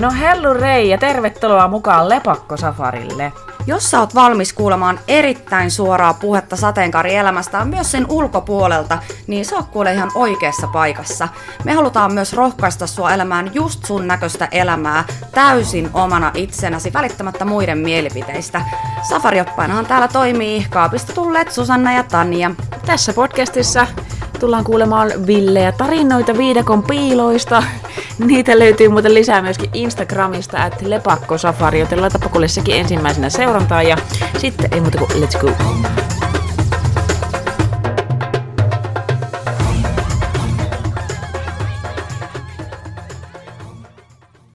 No hellu rei ja tervetuloa mukaan Lepakko-safarille. Jos sä oot valmis kuulemaan erittäin suoraa puhetta sateenkaarielämästä myös sen ulkopuolelta, niin sä oot kuule ihan oikeassa paikassa. Me halutaan myös rohkaista sua elämään just sun näköistä elämää täysin omana itsenäsi välittämättä muiden mielipiteistä. Safarioppainahan täällä toimii kaapista tulleet Susanna ja Tanja. Tässä podcastissa tullaan kuulemaan villejä tarinoita viidakon piiloista. Niitä löytyy muuten lisää myöskin Instagramista, että lepakkosafari, joten laitapa kuule sekin ensimmäisenä seurantaa ja sitten ei muuta kuin let's go.